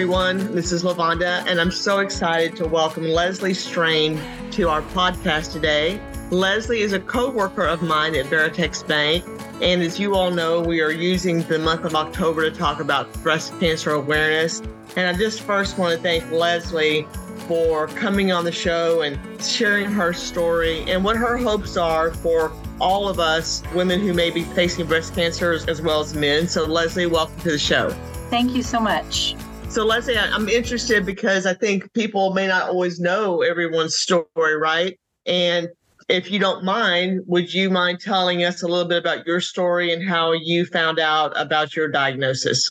everyone. This is LaVonda, and I'm so excited to welcome Leslie Strain to our podcast today. Leslie is a co worker of mine at Veritex Bank. And as you all know, we are using the month of October to talk about breast cancer awareness. And I just first want to thank Leslie for coming on the show and sharing her story and what her hopes are for all of us women who may be facing breast cancer as well as men. So, Leslie, welcome to the show. Thank you so much. So, Leslie, I'm interested because I think people may not always know everyone's story, right? And if you don't mind, would you mind telling us a little bit about your story and how you found out about your diagnosis?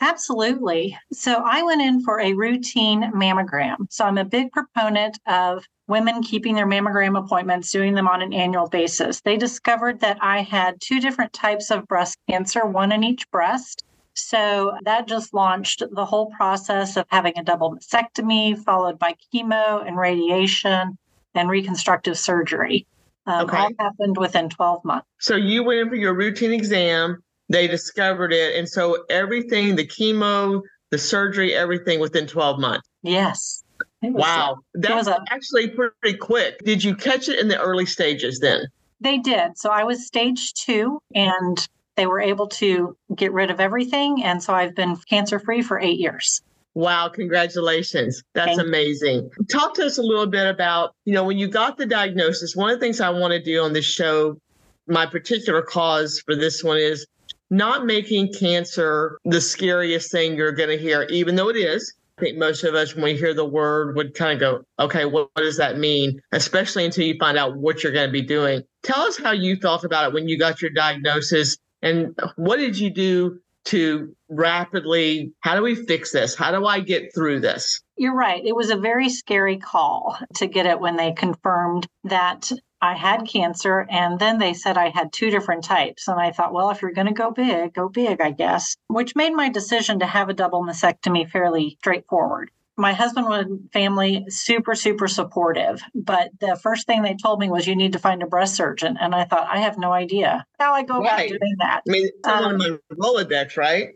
Absolutely. So I went in for a routine mammogram. So I'm a big proponent of women keeping their mammogram appointments, doing them on an annual basis. They discovered that I had two different types of breast cancer, one in each breast. So that just launched the whole process of having a double mastectomy, followed by chemo and radiation and reconstructive surgery. Um, okay. All happened within 12 months. So you went in for your routine exam they discovered it. And so everything, the chemo, the surgery, everything within 12 months. Yes. Wow. that was a, actually pretty quick. Did you catch it in the early stages then? They did. So I was stage two and they were able to get rid of everything. And so I've been cancer free for eight years. Wow, congratulations. That's Thank amazing. Talk to us a little bit about, you know, when you got the diagnosis, one of the things I want to do on this show, my particular cause for this one is not making cancer the scariest thing you're going to hear, even though it is. I think most of us, when we hear the word, would kind of go, okay, what, what does that mean? Especially until you find out what you're going to be doing. Tell us how you felt about it when you got your diagnosis and what did you do to rapidly, how do we fix this? How do I get through this? You're right. It was a very scary call to get it when they confirmed that I had cancer, and then they said I had two different types. And I thought, well, if you're going to go big, go big, I guess, which made my decision to have a double mastectomy fairly straightforward. My husband and family super, super supportive. But the first thing they told me was, you need to find a breast surgeon. And I thought, I have no idea how I go right. about doing that. I mean, someone um, in my Rolodex, right?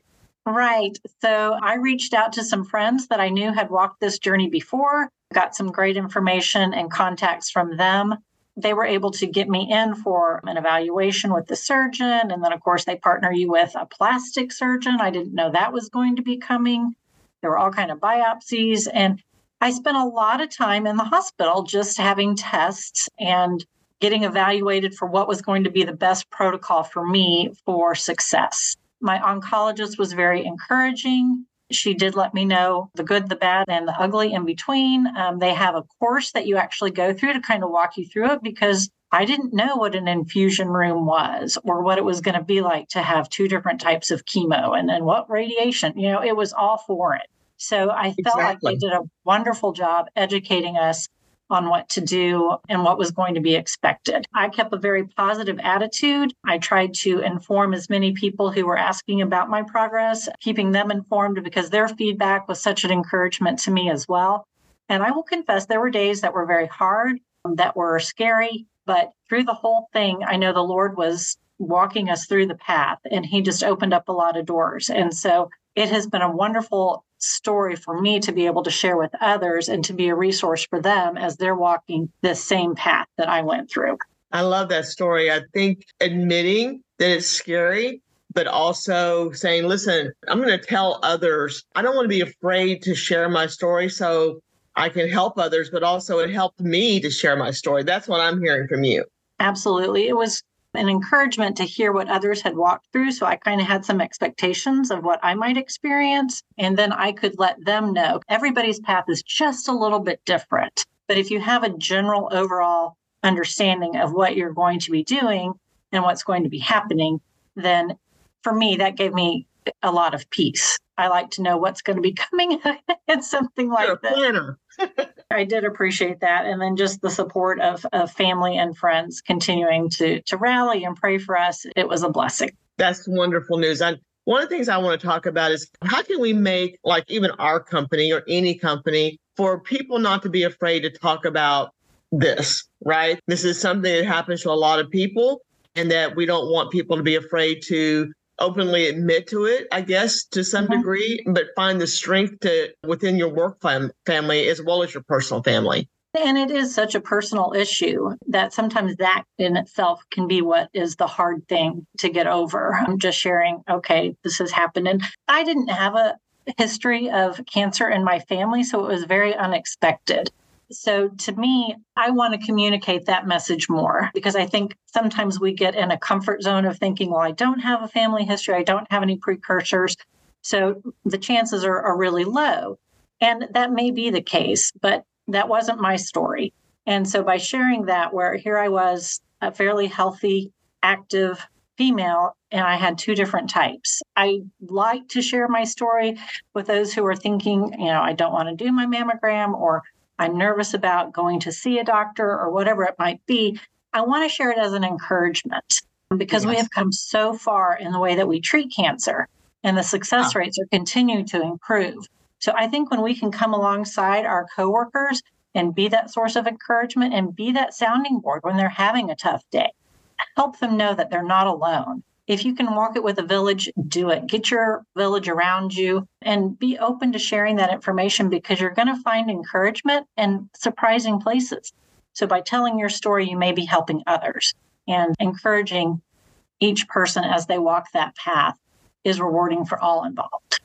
Right. So I reached out to some friends that I knew had walked this journey before, got some great information and contacts from them they were able to get me in for an evaluation with the surgeon. And then, of course, they partner you with a plastic surgeon. I didn't know that was going to be coming. There were all kind of biopsies. And I spent a lot of time in the hospital just having tests and getting evaluated for what was going to be the best protocol for me for success. My oncologist was very encouraging. She did let me know the good, the bad, and the ugly in between. Um, they have a course that you actually go through to kind of walk you through it because I didn't know what an infusion room was or what it was going to be like to have two different types of chemo and then what radiation. You know, it was all foreign. So I felt exactly. like they did a wonderful job educating us on what to do and what was going to be expected. I kept a very positive attitude. I tried to inform as many people who were asking about my progress, keeping them informed because their feedback was such an encouragement to me as well. And I will confess, there were days that were very hard, that were scary, but through the whole thing, I know the Lord was walking us through the path and He just opened up a lot of doors. And so it has been a wonderful story for me to be able to share with others and to be a resource for them as they're walking the same path that I went through. I love that story. I think admitting that it's scary, but also saying, listen, I'm going to tell others. I don't want to be afraid to share my story so I can help others, but also it helped me to share my story. That's what I'm hearing from you. Absolutely. It was an encouragement to hear what others had walked through. So I kind of had some expectations of what I might experience. And then I could let them know everybody's path is just a little bit different. But if you have a general overall understanding of what you're going to be doing and what's going to be happening, then for me, that gave me a lot of peace. I like to know what's going to be coming and something like that. I did appreciate that. And then just the support of, of family and friends continuing to, to rally and pray for us. It was a blessing. That's wonderful news. And one of the things I want to talk about is how can we make, like, even our company or any company, for people not to be afraid to talk about this, right? This is something that happens to a lot of people, and that we don't want people to be afraid to openly admit to it, I guess, to some mm-hmm. degree, but find the strength to within your work fam- family as well as your personal family. And it is such a personal issue that sometimes that in itself can be what is the hard thing to get over. I'm just sharing, okay, this has happened. And I didn't have a history of cancer in my family, so it was very unexpected. So to me, I want to communicate that message more because I think sometimes we get in a comfort zone of thinking, well, I don't have a family history, I don't have any precursors. So the chances are, are really low. And that may be the case, but that wasn't my story. And so by sharing that, where here I was, a fairly healthy, active female, and I had two different types. I like to share my story with those who are thinking, you know, I don't want to do my mammogram or I'm nervous about going to see a doctor or whatever it might be. I want to share it as an encouragement because yes. we have come so far in the way that we treat cancer and the success rates are continuing to improve. So I think when we can come alongside our coworkers and be that source of encouragement and be that sounding board when they're having a tough day, help them know that they're not alone. If you can walk it with a village, do it. Get your village around you and be open to sharing that information because you're going to find encouragement in surprising places. So, by telling your story, you may be helping others and encouraging each person as they walk that path is rewarding for all involved.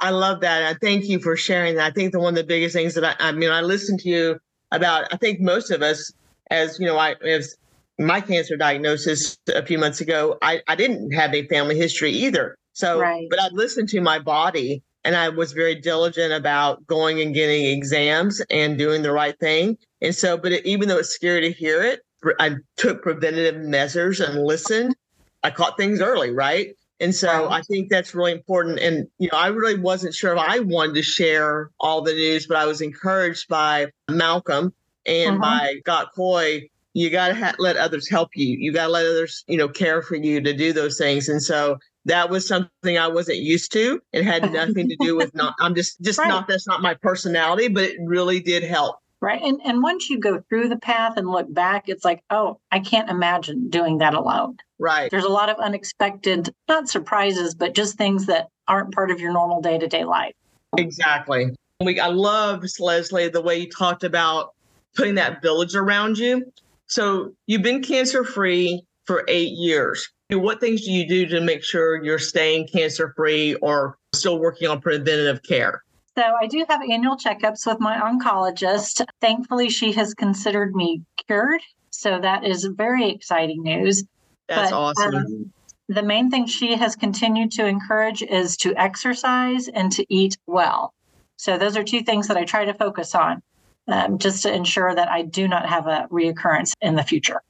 I love that. I thank you for sharing that. I think the one of the biggest things that I, I mean, I listened to you about, I think most of us, as you know, I as my cancer diagnosis a few months ago, I, I didn't have a family history either. So, right. but I listened to my body and I was very diligent about going and getting exams and doing the right thing. And so, but it, even though it's scary to hear it, I took preventative measures and listened. I caught things early, right? And so I think that's really important. And, you know, I really wasn't sure if I wanted to share all the news, but I was encouraged by Malcolm and uh-huh. by Scott Coy. You got to ha- let others help you. You got to let others, you know, care for you to do those things. And so that was something I wasn't used to. It had nothing to do with not, I'm just, just right. not, that's not my personality, but it really did help. Right. And, and once you go through the path and look back, it's like, oh, I can't imagine doing that alone. Right. There's a lot of unexpected, not surprises, but just things that aren't part of your normal day to day life. Exactly. We I love Leslie the way you talked about putting that village around you. So you've been cancer free for eight years. What things do you do to make sure you're staying cancer free or still working on preventative care? So I do have annual checkups with my oncologist. Thankfully, she has considered me cured. So that is very exciting news. That's but, awesome. Um, the main thing she has continued to encourage is to exercise and to eat well. So those are two things that I try to focus on um, just to ensure that I do not have a reoccurrence in the future.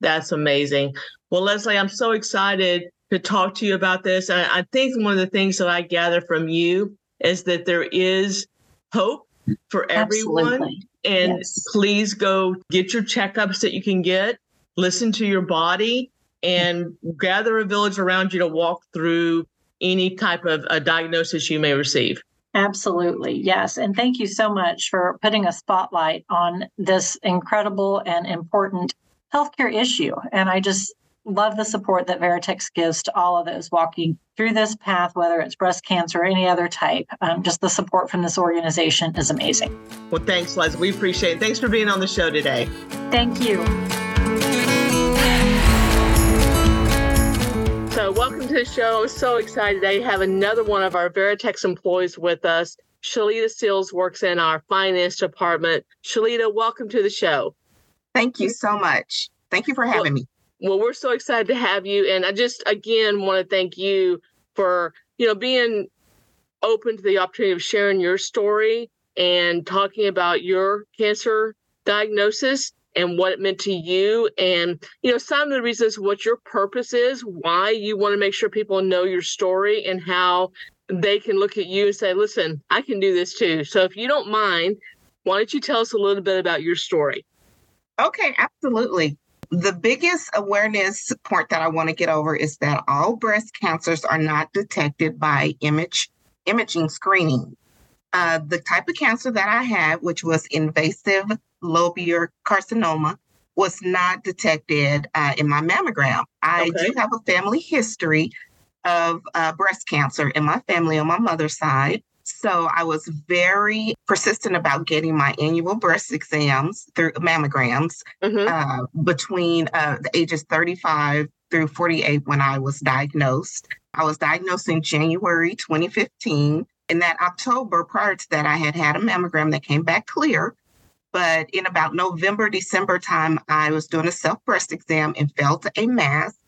That's amazing. Well, Leslie, I'm so excited to talk to you about this. And I think one of the things that I gather from you is that there is hope for everyone. Absolutely. And yes. please go get your checkups that you can get, listen to your body, and gather a village around you to walk through any type of a diagnosis you may receive. Absolutely. Yes. And thank you so much for putting a spotlight on this incredible and important healthcare issue. And I just love the support that Veritex gives to all of those walking through this path, whether it's breast cancer or any other type. Um, just the support from this organization is amazing. Well, thanks, Les. We appreciate it. Thanks for being on the show today. Thank you. So, welcome to the show. I'm So excited today to have another one of our Veritex employees with us. Shalita Seals works in our finance department. Shalita, welcome to the show. Thank you so much. Thank you for having well, me. Well, we're so excited to have you. And I just, again, want to thank you for, you know, being open to the opportunity of sharing your story and talking about your cancer diagnosis and what it meant to you and you know some of the reasons what your purpose is why you want to make sure people know your story and how they can look at you and say listen i can do this too. So if you don't mind why don't you tell us a little bit about your story? Okay absolutely. The biggest awareness point that i want to get over is that all breast cancers are not detected by image imaging screening. Uh, the type of cancer that I had, which was invasive lobular carcinoma, was not detected uh, in my mammogram. I okay. do have a family history of uh, breast cancer in my family on my mother's side. So I was very persistent about getting my annual breast exams through mammograms mm-hmm. uh, between uh, the ages 35 through 48 when I was diagnosed. I was diagnosed in January 2015. In that October, prior to that, I had had a mammogram that came back clear. But in about November, December time, I was doing a self breast exam and felt a mass.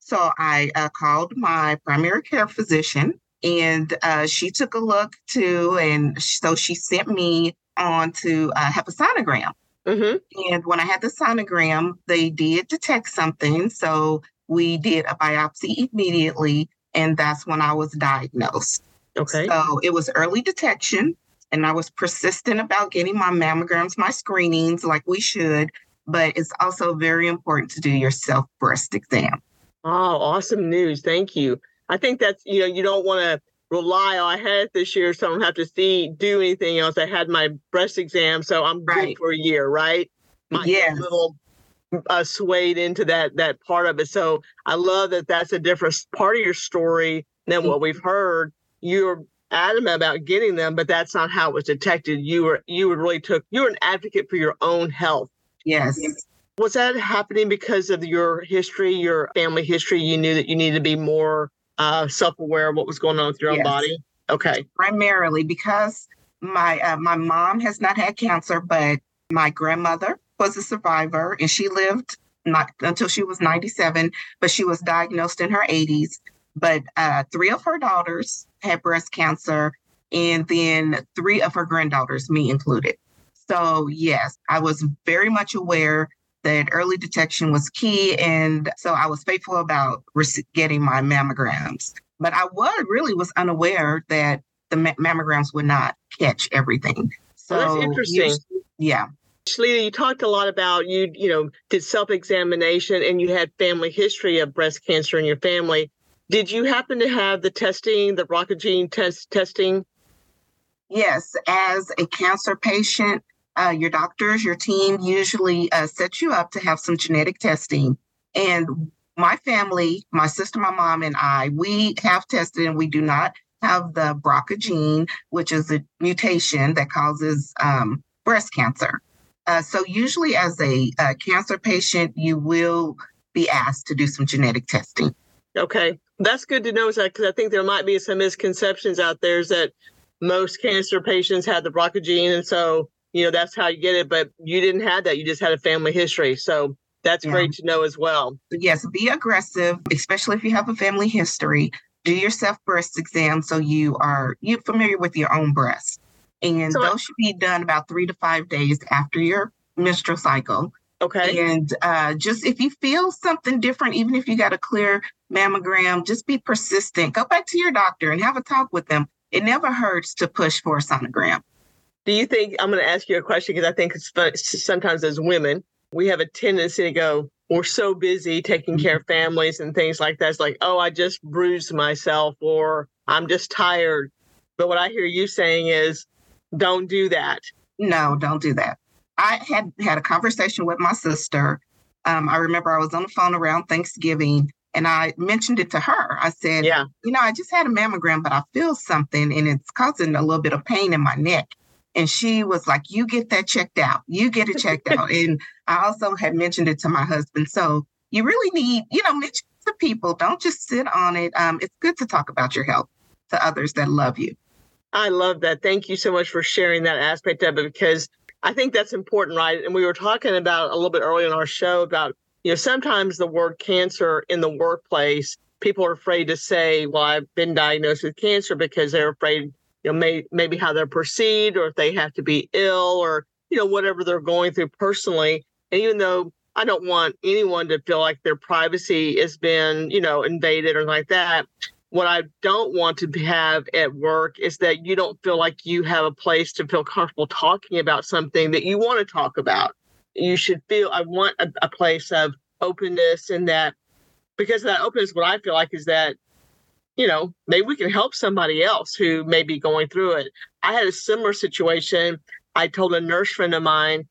So I uh, called my primary care physician and uh, she took a look too. And so she sent me on to uh, have a sonogram. Mm-hmm. And when I had the sonogram, they did detect something. So we did a biopsy immediately. And that's when I was diagnosed. Okay. So it was early detection and I was persistent about getting my mammograms, my screenings like we should, but it's also very important to do your self breast exam. Oh, awesome news. Thank you. I think that's, you know, you don't want to rely on, I had it this year, so I don't have to see, do anything else. I had my breast exam, so I'm right. good for a year, right? My yes. little uh, swayed into that that part of it. So I love that that's a different part of your story than what we've heard. You're adamant about getting them, but that's not how it was detected. You were you were really took you were an advocate for your own health. Yes. Was that happening because of your history, your family history? You knew that you needed to be more uh, self-aware of what was going on with your yes. own body. Okay. Primarily because my uh, my mom has not had cancer, but my grandmother was a survivor, and she lived not until she was 97, but she was diagnosed in her 80s. But uh, three of her daughters had breast cancer, and then three of her granddaughters, me included. So, yes, I was very much aware that early detection was key. And so I was faithful about getting my mammograms. But I was really was unaware that the mammograms would not catch everything. So well, that's interesting. yeah. Shalita, you talked a lot about you, you know, did self-examination and you had family history of breast cancer in your family. Did you happen to have the testing, the BRCA gene test testing? Yes, as a cancer patient, uh, your doctors, your team usually uh, set you up to have some genetic testing. And my family, my sister, my mom, and I, we have tested and we do not have the BRCA gene, which is a mutation that causes um, breast cancer. Uh, so, usually, as a, a cancer patient, you will be asked to do some genetic testing. Okay that's good to know because I think there might be some misconceptions out there is that most cancer patients had the BRCA gene. And so, you know, that's how you get it. But you didn't have that. You just had a family history. So that's yeah. great to know as well. Yes, be aggressive, especially if you have a family history. Do your self breast exam so you are you familiar with your own breast. And so those should be done about three to five days after your menstrual cycle. Okay. And uh, just if you feel something different, even if you got a clear mammogram, just be persistent. Go back to your doctor and have a talk with them. It never hurts to push for a sonogram. Do you think I'm going to ask you a question because I think sometimes as women we have a tendency to go, we're so busy taking mm-hmm. care of families and things like that. It's like, oh, I just bruised myself or I'm just tired. But what I hear you saying is, don't do that. No, don't do that. I had had a conversation with my sister. Um, I remember I was on the phone around Thanksgiving and I mentioned it to her. I said, Yeah, you know, I just had a mammogram, but I feel something and it's causing a little bit of pain in my neck. And she was like, You get that checked out. You get it checked out. And I also had mentioned it to my husband. So you really need, you know, mention to people. Don't just sit on it. Um, it's good to talk about your health to others that love you. I love that. Thank you so much for sharing that aspect of it because I think that's important, right? And we were talking about a little bit earlier in our show about, you know, sometimes the word cancer in the workplace, people are afraid to say, well, I've been diagnosed with cancer because they're afraid, you know, may, maybe how they're perceived or if they have to be ill or, you know, whatever they're going through personally. And even though I don't want anyone to feel like their privacy has been, you know, invaded or like that, what I don't want to have at work is that you don't feel like you have a place to feel comfortable talking about something that you want to talk about. You should feel, I want a, a place of openness and that because that openness, what I feel like is that, you know, maybe we can help somebody else who may be going through it. I had a similar situation. I told a nurse friend of mine,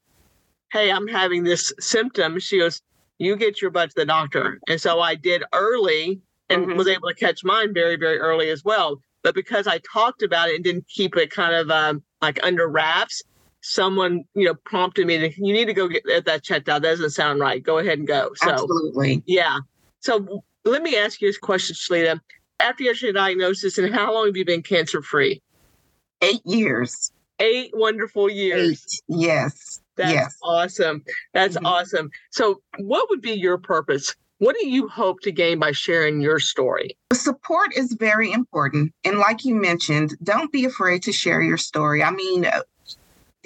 Hey, I'm having this symptom. She goes, You get your butt to the doctor. And so I did early and mm-hmm. was able to catch mine very, very early as well. But because I talked about it and didn't keep it kind of um, like under wraps, someone you know prompted me to you need to go get that checked out. That doesn't sound right. Go ahead and go. So absolutely, yeah. So let me ask you this question, Shalita. After you had your diagnosis, and how long have you been cancer free? Eight years. Eight wonderful years. Eight. Yes. That's yes. awesome. That's mm-hmm. awesome. So, what would be your purpose? What do you hope to gain by sharing your story? Support is very important. And like you mentioned, don't be afraid to share your story. I mean, uh,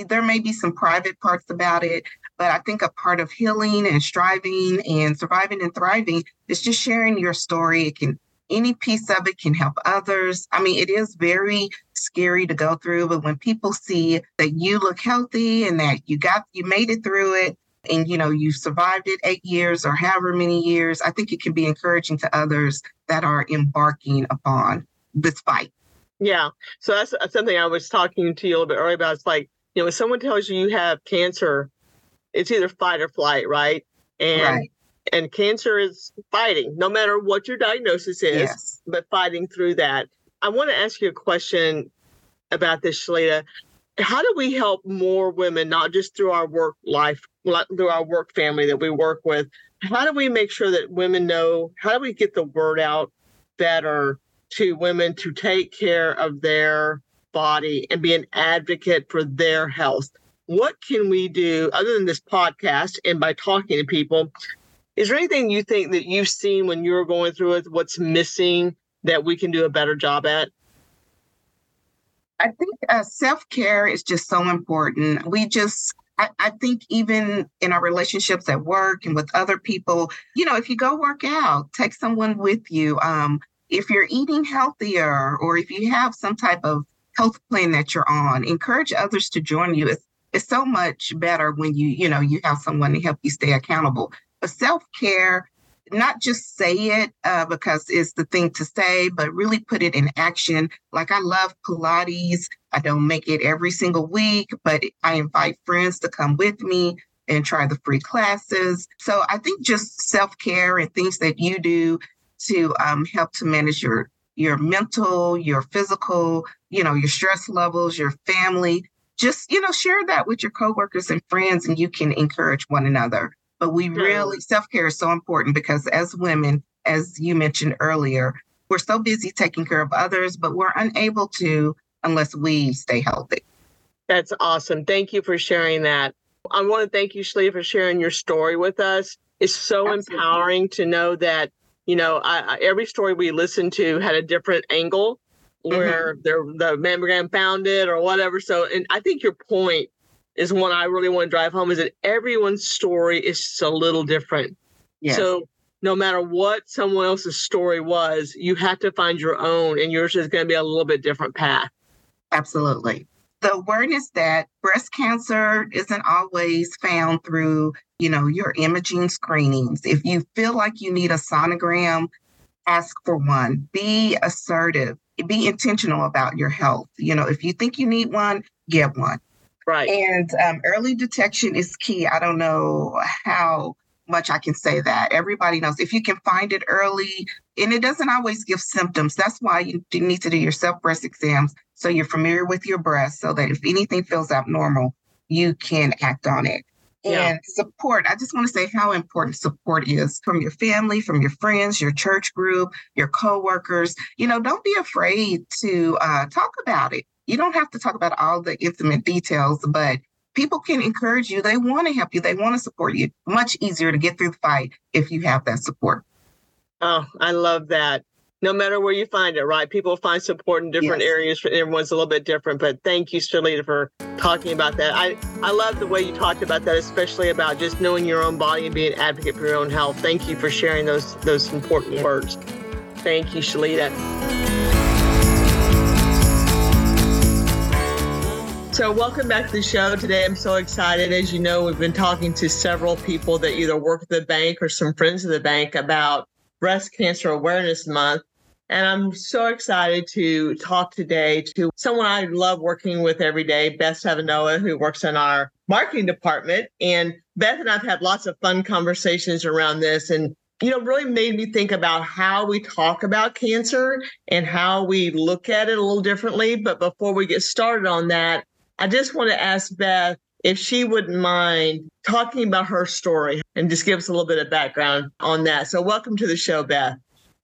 there may be some private parts about it, but I think a part of healing and striving and surviving and thriving is just sharing your story. It can any piece of it can help others. I mean, it is very scary to go through, but when people see that you look healthy and that you got you made it through it and you know you survived it 8 years or however many years, I think it can be encouraging to others that are embarking upon this fight. Yeah. So that's something I was talking to you a little bit earlier about. It's like, you know, when someone tells you you have cancer, it's either fight or flight, right? And right and cancer is fighting no matter what your diagnosis is yes. but fighting through that i want to ask you a question about this shalita how do we help more women not just through our work life through our work family that we work with how do we make sure that women know how do we get the word out better to women to take care of their body and be an advocate for their health what can we do other than this podcast and by talking to people is there anything you think that you've seen when you're going through it, what's missing that we can do a better job at? I think uh, self care is just so important. We just, I, I, think, even in our relationships at work and with other people, you know, if you go work out, take someone with you. Um, if you're eating healthier or if you have some type of health plan that you're on, encourage others to join you. It's, it's so much better when you, you know, you have someone to help you stay accountable But self care, not just say it uh, because it's the thing to say, but really put it in action. Like I love Pilates. I don't make it every single week, but I invite friends to come with me and try the free classes. So I think just self care and things that you do to um, help to manage your your mental, your physical, you know, your stress levels, your family. Just you know, share that with your coworkers and friends, and you can encourage one another. But we really, self care is so important because as women, as you mentioned earlier, we're so busy taking care of others, but we're unable to unless we stay healthy. That's awesome. Thank you for sharing that. I want to thank you, Shlee, for sharing your story with us. It's so Absolutely. empowering to know that, you know, I, I, every story we listened to had a different angle where mm-hmm. the mammogram found it or whatever. So, and I think your point is one I really want to drive home is that everyone's story is just a little different. Yes. So no matter what someone else's story was, you have to find your own, and yours is going to be a little bit different path. Absolutely. The awareness that breast cancer isn't always found through, you know, your imaging screenings. If you feel like you need a sonogram, ask for one. Be assertive. Be intentional about your health. You know, if you think you need one, get one. Right. And um, early detection is key. I don't know how much I can say that. Everybody knows if you can find it early, and it doesn't always give symptoms. That's why you need to do your self breast exams so you're familiar with your breast, so that if anything feels abnormal, you can act on it. Yeah. And support, I just want to say how important support is from your family, from your friends, your church group, your coworkers. You know, don't be afraid to uh, talk about it you don't have to talk about all the intimate details, but people can encourage you. They want to help you, they want to support you. Much easier to get through the fight if you have that support. Oh, I love that. No matter where you find it, right? People find support in different yes. areas. Everyone's a little bit different, but thank you, Shalita, for talking about that. I, I love the way you talked about that, especially about just knowing your own body and being an advocate for your own health. Thank you for sharing those those important words. Thank you, Shalita. So, welcome back to the show. Today, I'm so excited. As you know, we've been talking to several people that either work at the bank or some friends of the bank about Breast Cancer Awareness Month. And I'm so excited to talk today to someone I love working with every day, Beth Savanoa, who works in our marketing department. And Beth and I've had lots of fun conversations around this. And you know, really made me think about how we talk about cancer and how we look at it a little differently. But before we get started on that, I just want to ask Beth if she wouldn't mind talking about her story and just give us a little bit of background on that. So, welcome to the show, Beth.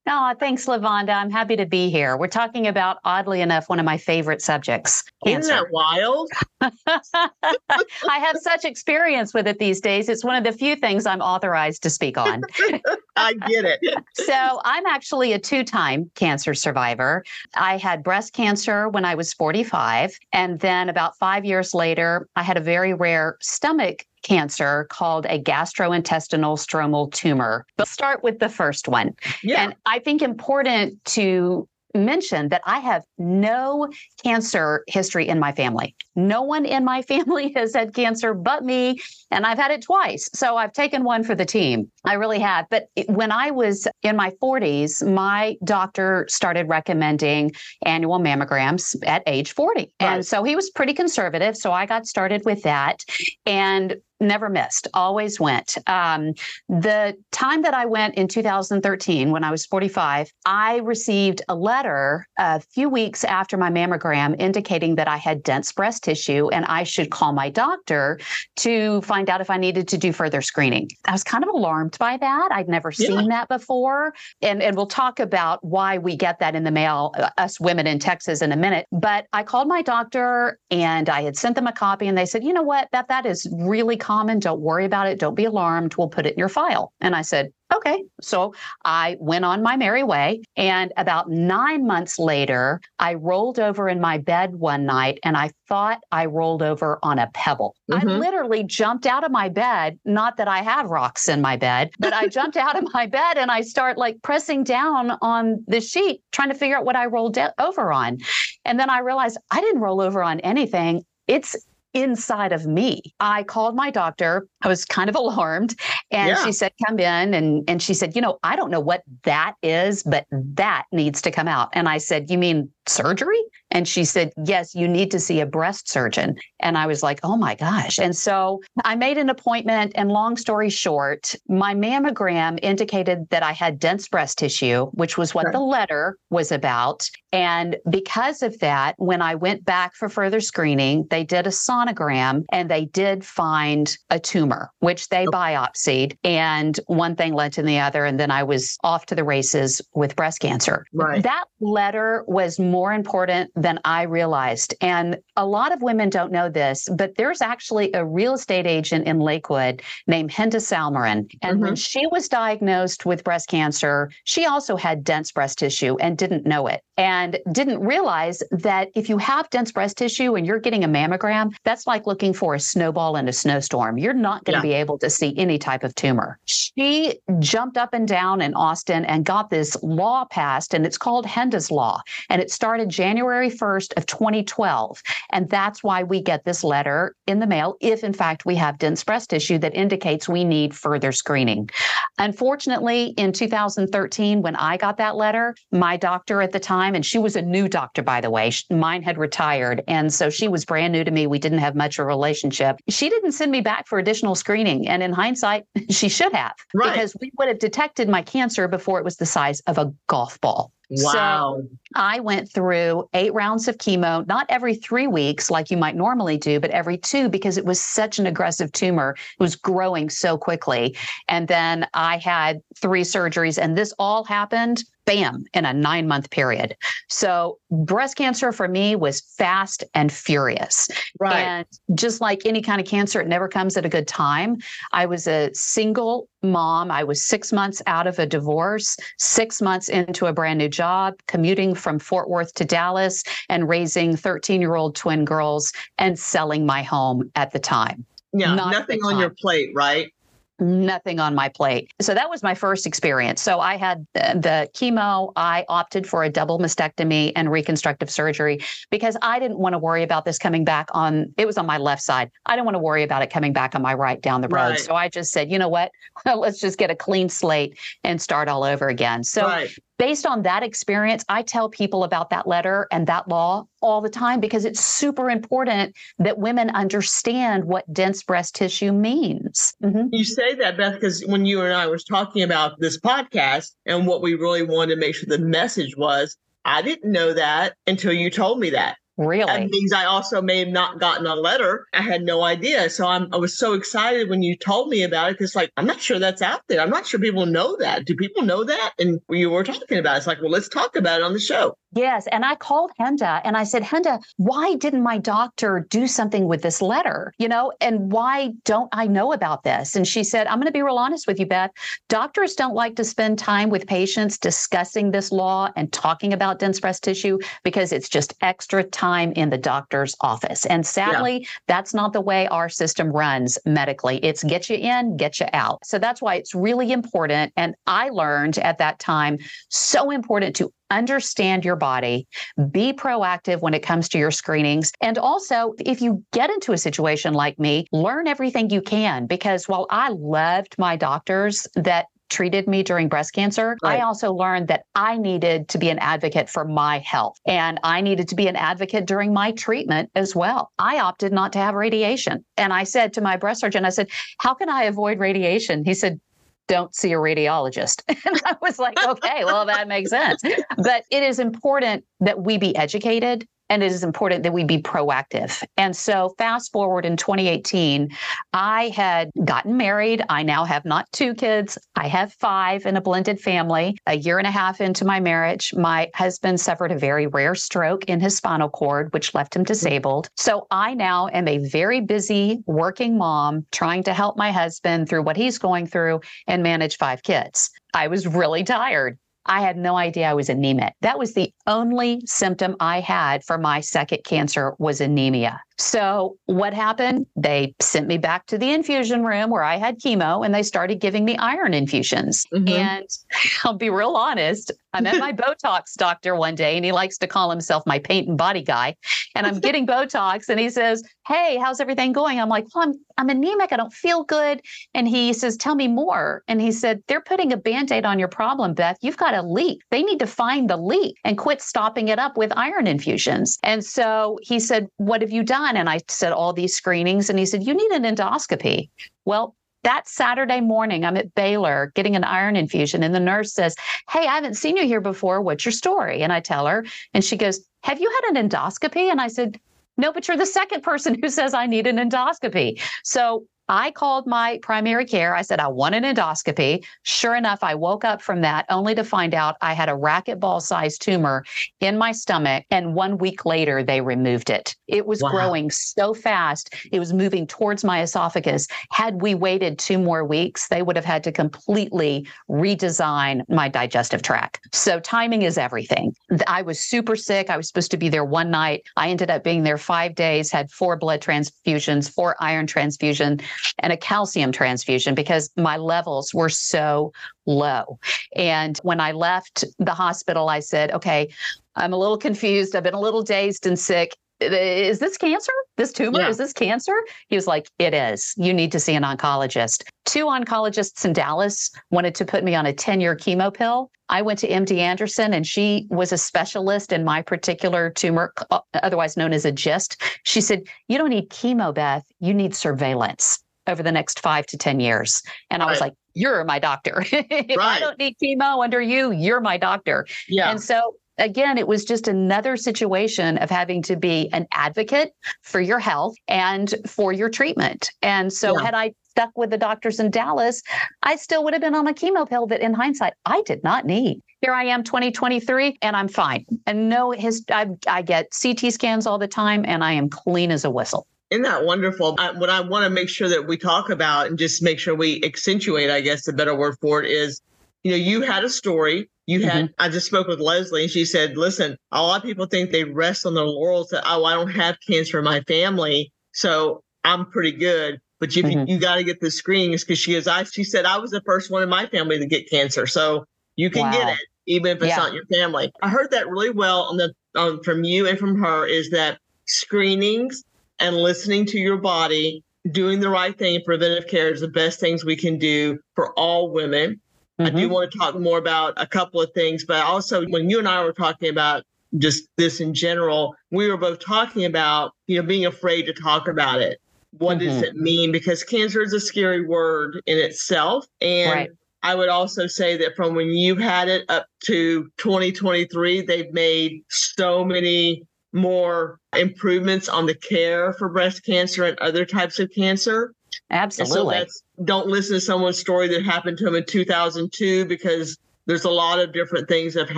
Oh, thanks, LaVonda. I'm happy to be here. We're talking about, oddly enough, one of my favorite subjects. Cancer. Isn't that wild? I have such experience with it these days. It's one of the few things I'm authorized to speak on. I get it. so, I'm actually a two time cancer survivor. I had breast cancer when I was 45. And then about five years later, I had a very rare stomach cancer called a gastrointestinal stromal tumor. But start with the first one. Yeah. And I think important to mention that I have no cancer history in my family. No one in my family has had cancer but me, and I've had it twice. So I've taken one for the team. I really have. But when I was in my 40s, my doctor started recommending annual mammograms at age 40. Right. And so he was pretty conservative. So I got started with that. And never missed, always went. Um, the time that I went in 2013, when I was 45, I received a letter a few weeks after my mammogram indicating that I had dense breast tissue and I should call my doctor to find out if I needed to do further screening. I was kind of alarmed by that. I'd never yeah. seen that before. And, and we'll talk about why we get that in the mail, uh, us women in Texas, in a minute. But I called my doctor and I had sent them a copy and they said, you know what, that that is really common. Don't worry about it. Don't be alarmed. We'll put it in your file. And I said, okay. So I went on my merry way. And about nine months later, I rolled over in my bed one night and I thought I rolled over on a pebble. Mm-hmm. I literally jumped out of my bed. Not that I have rocks in my bed, but I jumped out of my bed and I start like pressing down on the sheet, trying to figure out what I rolled over on. And then I realized I didn't roll over on anything. It's inside of me. I called my doctor. I was kind of alarmed. And yeah. she said, come in. And, and she said, you know, I don't know what that is, but that needs to come out. And I said, you mean surgery? And she said, Yes, you need to see a breast surgeon. And I was like, Oh my gosh. And so I made an appointment. And long story short, my mammogram indicated that I had dense breast tissue, which was what sure. the letter was about. And because of that, when I went back for further screening, they did a sonogram and they did find a tumor, which they okay. biopsied. And one thing led to the other. And then I was off to the races with breast cancer. Right. That letter was more important than I realized. And a lot of women don't know this, but there's actually a real estate agent in Lakewood named Henda Salmeron. And mm-hmm. when she was diagnosed with breast cancer, she also had dense breast tissue and didn't know it and didn't realize that if you have dense breast tissue and you're getting a mammogram, that's like looking for a snowball in a snowstorm. You're not going to yeah. be able to see any type of tumor. She jumped up and down in Austin and got this law passed, and it's called Henda's Law. And it started January 1st of 2012. And that's why we get this letter in the mail if, in fact, we have dense breast tissue that indicates we need further screening. Unfortunately, in 2013, when I got that letter, my doctor at the time, time. And she was a new doctor, by the way. Mine had retired. And so she was brand new to me. We didn't have much of a relationship. She didn't send me back for additional screening. And in hindsight, she should have, right. because we would have detected my cancer before it was the size of a golf ball. Wow. So I went through eight rounds of chemo, not every three weeks like you might normally do, but every two because it was such an aggressive tumor. It was growing so quickly. And then I had three surgeries, and this all happened bam, in a nine month period. So breast cancer for me was fast and furious. Right. And just like any kind of cancer, it never comes at a good time. I was a single mom. I was six months out of a divorce, six months into a brand new job, commuting from Fort Worth to Dallas and raising 13 year old twin girls and selling my home at the time. Yeah, Not nothing on your plate, right? Nothing on my plate. So that was my first experience. So I had the chemo. I opted for a double mastectomy and reconstructive surgery because I didn't want to worry about this coming back on, it was on my left side. I didn't want to worry about it coming back on my right down the road. Right. So I just said, you know what? Let's just get a clean slate and start all over again. So right based on that experience, I tell people about that letter and that law all the time because it's super important that women understand what dense breast tissue means. Mm-hmm. You say that, Beth, because when you and I was talking about this podcast and what we really wanted to make sure the message was, I didn't know that until you told me that. Really? That means I also may have not gotten a letter. I had no idea. So I'm, I was so excited when you told me about it because, like, I'm not sure that's out there. I'm not sure people know that. Do people know that? And you were talking about it. It's like, well, let's talk about it on the show. Yes. And I called Henda and I said, Henda, why didn't my doctor do something with this letter? You know, and why don't I know about this? And she said, I'm going to be real honest with you, Beth. Doctors don't like to spend time with patients discussing this law and talking about dense breast tissue because it's just extra time in the doctor's office. And sadly, yeah. that's not the way our system runs medically. It's get you in, get you out. So that's why it's really important. And I learned at that time so important to understand your body, be proactive when it comes to your screenings. And also, if you get into a situation like me, learn everything you can. Because while I loved my doctors that treated me during breast cancer, right. I also learned that I needed to be an advocate for my health and I needed to be an advocate during my treatment as well. I opted not to have radiation. And I said to my breast surgeon, I said, How can I avoid radiation? He said, don't see a radiologist. And I was like, okay, well, that makes sense. But it is important that we be educated and it is important that we be proactive. And so, fast forward in 2018, I had gotten married. I now have not two kids, I have five in a blended family. A year and a half into my marriage, my husband suffered a very rare stroke in his spinal cord, which left him disabled. So, I now am a very busy working mom trying to help my husband through what he's going through and manage five kids. I was really tired. I had no idea I was anemic. That was the only symptom I had for my second cancer was anemia. So what happened? They sent me back to the infusion room where I had chemo and they started giving me iron infusions. Mm-hmm. And I'll be real honest, I met my Botox doctor one day and he likes to call himself my paint and body guy. And I'm getting Botox and he says, Hey, how's everything going? I'm like, well, I'm, I'm anemic. I don't feel good. And he says, Tell me more. And he said, They're putting a band aid on your problem, Beth. You've got a leak. They need to find the leak and quit stopping it up with iron infusions. And so he said, What have you done? And I said, all these screenings. And he said, you need an endoscopy. Well, that Saturday morning, I'm at Baylor getting an iron infusion, and the nurse says, Hey, I haven't seen you here before. What's your story? And I tell her, and she goes, Have you had an endoscopy? And I said, No, but you're the second person who says I need an endoscopy. So I called my primary care. I said, I want an endoscopy. Sure enough, I woke up from that only to find out I had a racquetball sized tumor in my stomach. And one week later, they removed it. It was wow. growing so fast, it was moving towards my esophagus. Had we waited two more weeks, they would have had to completely redesign my digestive tract. So timing is everything. I was super sick. I was supposed to be there one night. I ended up being there five days, had four blood transfusions, four iron transfusion and a calcium transfusion because my levels were so low. And when I left the hospital, I said, okay, I'm a little confused. I've been a little dazed and sick is this cancer? This tumor? Yeah. Is this cancer? He was like, It is. You need to see an oncologist. Two oncologists in Dallas wanted to put me on a 10 year chemo pill. I went to MD Anderson and she was a specialist in my particular tumor, uh, otherwise known as a GIST. She said, You don't need chemo, Beth. You need surveillance over the next five to 10 years. And right. I was like, You're my doctor. if right. I don't need chemo under you, you're my doctor. Yeah. And so again, it was just another situation of having to be an advocate for your health and for your treatment. And so, yeah. had I stuck with the doctors in Dallas, I still would have been on a chemo pill that, in hindsight, I did not need. Here I am, 2023, and I'm fine. And no, his I, I get CT scans all the time, and I am clean as a whistle. Isn't that wonderful? I, what I want to make sure that we talk about and just make sure we accentuate, I guess the better word for it is, you know, you had a story you had, mm-hmm. I just spoke with Leslie and she said, listen, a lot of people think they rest on their laurels that, oh, I don't have cancer in my family. So I'm pretty good. But you, mm-hmm. you got to get the screenings because she is, I, she said, I was the first one in my family to get cancer. So you can wow. get it, even if it's yeah. not your family. I heard that really well on the, um, from you and from her is that screenings and listening to your body, doing the right thing, preventive care is the best things we can do for all women Mm-hmm. I do mm-hmm. want to talk more about a couple of things, but also when you and I were talking about just this in general, we were both talking about, you know, being afraid to talk about it. What mm-hmm. does it mean? Because cancer is a scary word in itself. And right. I would also say that from when you've had it up to 2023, they've made so many more improvements on the care for breast cancer and other types of cancer. Absolutely. So don't listen to someone's story that happened to them in 2002 because there's a lot of different things that have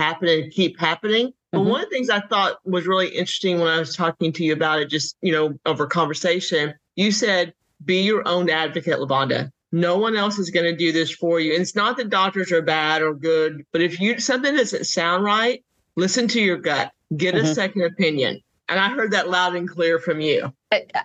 happened and keep happening. Mm-hmm. But one of the things I thought was really interesting when I was talking to you about it, just, you know, over conversation, you said, be your own advocate, LaVonda. No one else is going to do this for you. And it's not that doctors are bad or good, but if you something doesn't sound right, listen to your gut. Get mm-hmm. a second opinion. And I heard that loud and clear from you.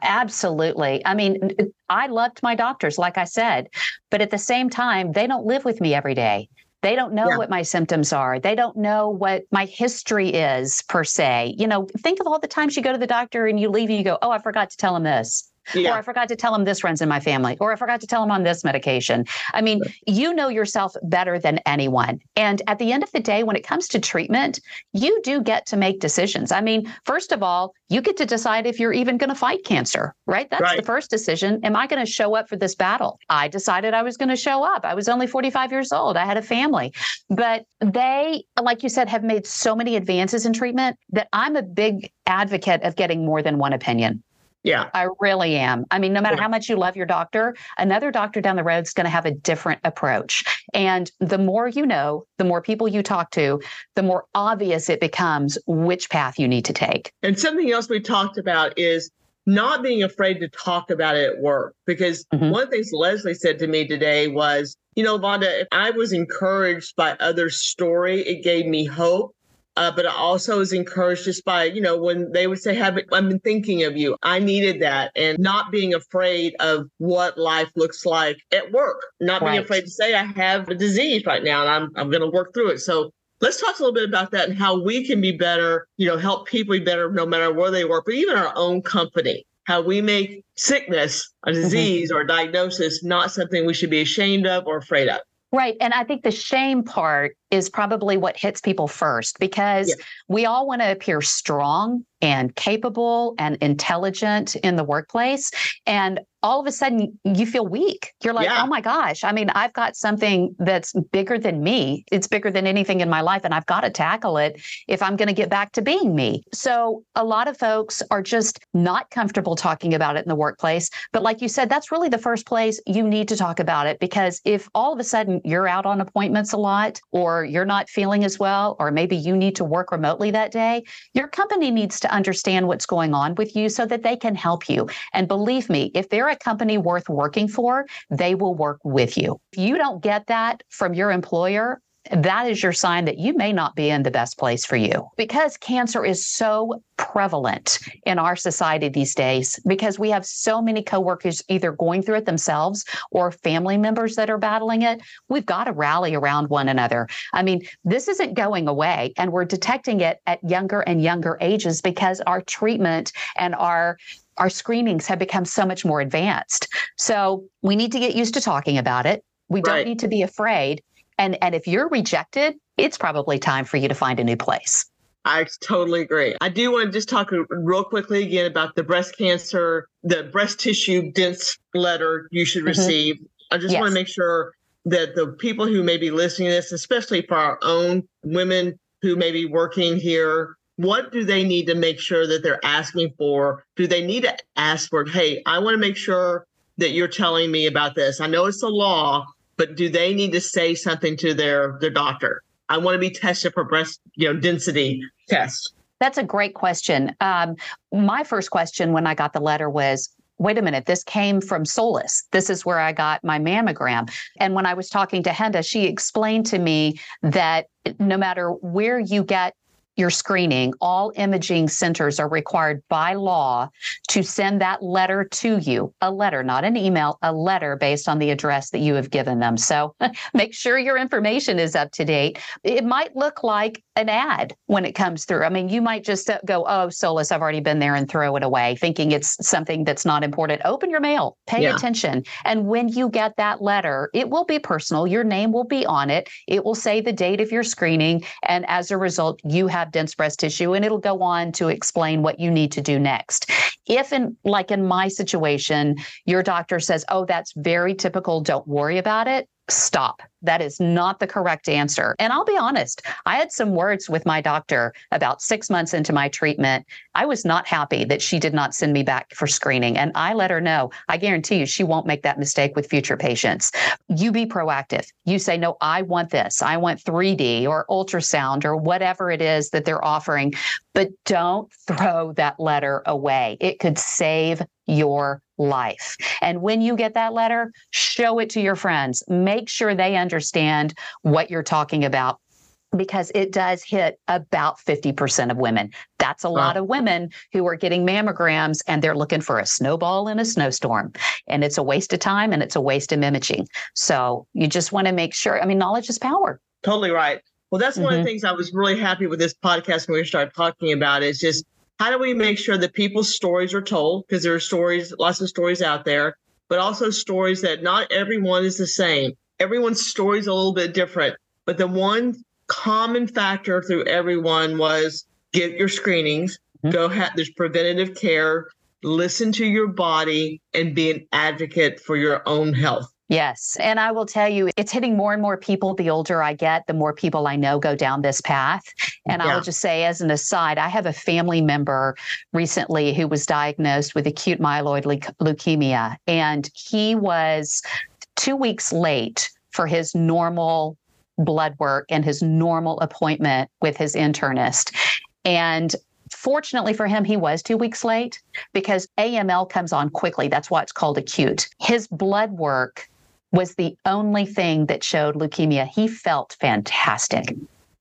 Absolutely. I mean, I loved my doctors, like I said, but at the same time, they don't live with me every day. They don't know yeah. what my symptoms are. They don't know what my history is, per se. You know, think of all the times you go to the doctor and you leave and you go, Oh, I forgot to tell him this. Yeah. Or I forgot to tell him this runs in my family, or I forgot to tell him on this medication. I mean, you know yourself better than anyone. And at the end of the day, when it comes to treatment, you do get to make decisions. I mean, first of all, you get to decide if you're even going to fight cancer, right? That's right. the first decision. Am I going to show up for this battle? I decided I was going to show up. I was only 45 years old. I had a family. But they, like you said, have made so many advances in treatment that I'm a big advocate of getting more than one opinion. Yeah. I really am. I mean, no matter how much you love your doctor, another doctor down the road is going to have a different approach. And the more you know, the more people you talk to, the more obvious it becomes which path you need to take. And something else we talked about is not being afraid to talk about it at work. Because mm-hmm. one of the things Leslie said to me today was, you know, Vonda, if I was encouraged by others' story, it gave me hope. Uh, but I also was encouraged just by, you know, when they would say, have I've been thinking of you. I needed that and not being afraid of what life looks like at work, not being afraid to say I have a disease right now and I'm, I'm going to work through it. So let's talk a little bit about that and how we can be better, you know, help people be better no matter where they work, but even our own company, how we make sickness, a mm-hmm. disease mm-hmm. or a diagnosis, not something we should be ashamed of or afraid of. Right. And I think the shame part is probably what hits people first because yeah. we all want to appear strong and capable and intelligent in the workplace. And all of a sudden you feel weak. You're like, yeah. oh my gosh. I mean, I've got something that's bigger than me. It's bigger than anything in my life, and I've got to tackle it if I'm going to get back to being me. So a lot of folks are just not comfortable talking about it in the workplace. But like you said, that's really the first place you need to talk about it because if all of a sudden you're out on appointments a lot or you're not feeling as well, or maybe you need to work remotely that day, your company needs to understand what's going on with you so that they can help you. And believe me, if they're a company worth working for, they will work with you. If you don't get that from your employer, that is your sign that you may not be in the best place for you. Because cancer is so prevalent in our society these days because we have so many coworkers either going through it themselves or family members that are battling it we've got to rally around one another. I mean this isn't going away and we're detecting it at younger and younger ages because our treatment and our our screenings have become so much more advanced. So we need to get used to talking about it. We right. don't need to be afraid and and if you're rejected, it's probably time for you to find a new place. I totally agree. I do want to just talk real quickly again about the breast cancer, the breast tissue dense letter you should mm-hmm. receive. I just yes. want to make sure that the people who may be listening to this, especially for our own women who may be working here, what do they need to make sure that they're asking for? Do they need to ask for, hey, I want to make sure that you're telling me about this? I know it's a law, but do they need to say something to their their doctor? I want to be tested for breast, you know, density test. That's a great question. Um, my first question when I got the letter was, wait a minute, this came from Solis. This is where I got my mammogram. And when I was talking to Henda, she explained to me that no matter where you get your screening, all imaging centers are required by law to send that letter to you a letter, not an email, a letter based on the address that you have given them. So make sure your information is up to date. It might look like an ad when it comes through. I mean, you might just uh, go, oh, Solis, I've already been there and throw it away, thinking it's something that's not important. Open your mail, pay yeah. attention. And when you get that letter, it will be personal. Your name will be on it. It will say the date of your screening. And as a result, you have dense breast tissue and it'll go on to explain what you need to do next. If in like in my situation, your doctor says, "Oh, that's very typical, don't worry about it." Stop. That is not the correct answer. And I'll be honest, I had some words with my doctor about six months into my treatment. I was not happy that she did not send me back for screening. And I let her know, I guarantee you, she won't make that mistake with future patients. You be proactive. You say, no, I want this. I want 3D or ultrasound or whatever it is that they're offering. But don't throw that letter away. It could save your life. And when you get that letter, show it to your friends. Make sure they understand what you're talking about because it does hit about 50% of women. That's a lot of women who are getting mammograms and they're looking for a snowball in a snowstorm. And it's a waste of time and it's a waste of imaging. So you just want to make sure. I mean, knowledge is power. Totally right. Well, that's one mm-hmm. of the mm-hmm. things I was really happy with this podcast when we started talking about is just how do we make sure that people's stories are told? Because there are stories, lots of stories out there, but also stories that not everyone is the same everyone's story is a little bit different, but the one common factor through everyone was get your screenings, mm-hmm. go have there's preventative care, listen to your body, and be an advocate for your own health. Yes. And I will tell you, it's hitting more and more people the older I get, the more people I know go down this path. And yeah. I will just say, as an aside, I have a family member recently who was diagnosed with acute myeloid leukemia, and he was two weeks late for his normal blood work and his normal appointment with his internist. And fortunately for him, he was two weeks late because AML comes on quickly. That's why it's called acute. His blood work was the only thing that showed leukemia. He felt fantastic.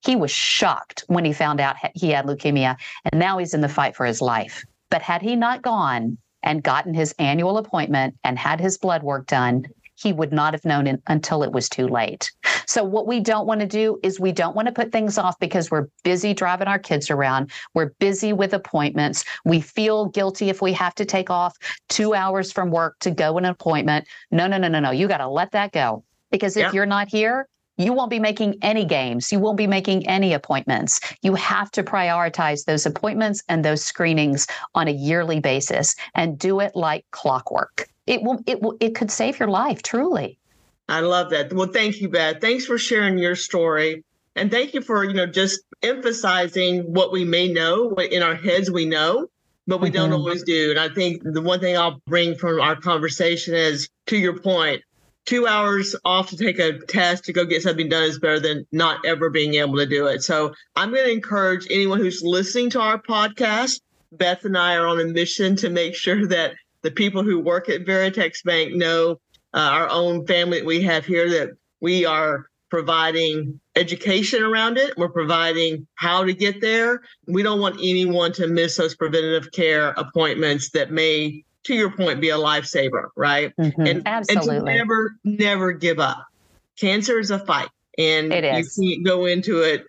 He was shocked when he found out he had leukemia, and now he's in the fight for his life. But had he not gone and gotten his annual appointment and had his blood work done, he would not have known until it was too late. So, what we don't want to do is we don't want to put things off because we're busy driving our kids around. We're busy with appointments. We feel guilty if we have to take off two hours from work to go an appointment. No, no, no, no, no. You got to let that go because if yeah. you're not here, you won't be making any games. You won't be making any appointments. You have to prioritize those appointments and those screenings on a yearly basis and do it like clockwork it will it will it could save your life truly. I love that. Well thank you beth. Thanks for sharing your story. And thank you for you know just emphasizing what we may know what in our heads we know but we mm-hmm. don't always do. And i think the one thing i'll bring from our conversation is to your point two hours off to take a test to go get something done is better than not ever being able to do it. So i'm going to encourage anyone who's listening to our podcast beth and i are on a mission to make sure that the people who work at Veritex Bank know uh, our own family that we have here that we are providing education around it. We're providing how to get there. We don't want anyone to miss those preventative care appointments that may, to your point, be a lifesaver, right? Mm-hmm. And, Absolutely. and to never, never give up. Cancer is a fight, and it is. you can't go into it.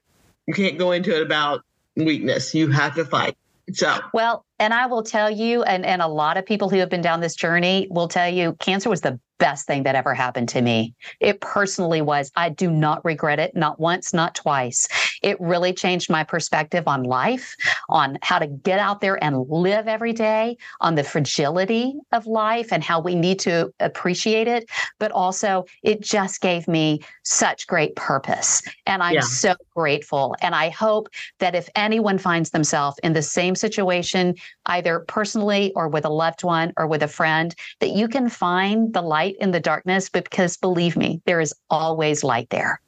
You can't go into it about weakness. You have to fight. So well, and I will tell you, and, and a lot of people who have been down this journey will tell you cancer was the best thing that ever happened to me. It personally was. I do not regret it, not once, not twice. It really changed my perspective on life, on how to get out there and live every day, on the fragility of life and how we need to appreciate it. But also, it just gave me such great purpose. And I'm yeah. so grateful. And I hope that if anyone finds themselves in the same situation, either personally or with a loved one or with a friend, that you can find the light light in the darkness, because believe me, there is always light there.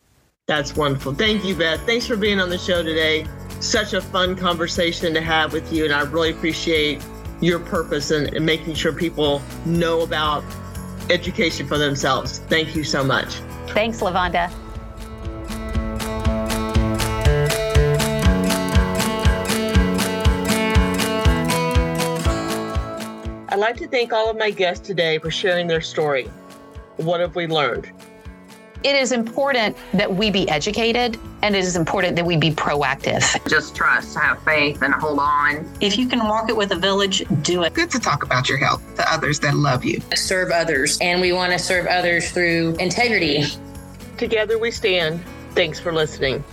That's wonderful. Thank you, Beth. Thanks for being on the show today. Such a fun conversation to have with you. And I really appreciate your purpose and, and making sure people know about education for themselves. Thank you so much. Thanks, LaVonda. I'd like to thank all of my guests today for sharing their story. What have we learned? It is important that we be educated and it is important that we be proactive. Just trust, have faith, and hold on. If you can walk it with a village, do it. Good to talk about your health to others that love you. Serve others, and we want to serve others through integrity. Together we stand. Thanks for listening.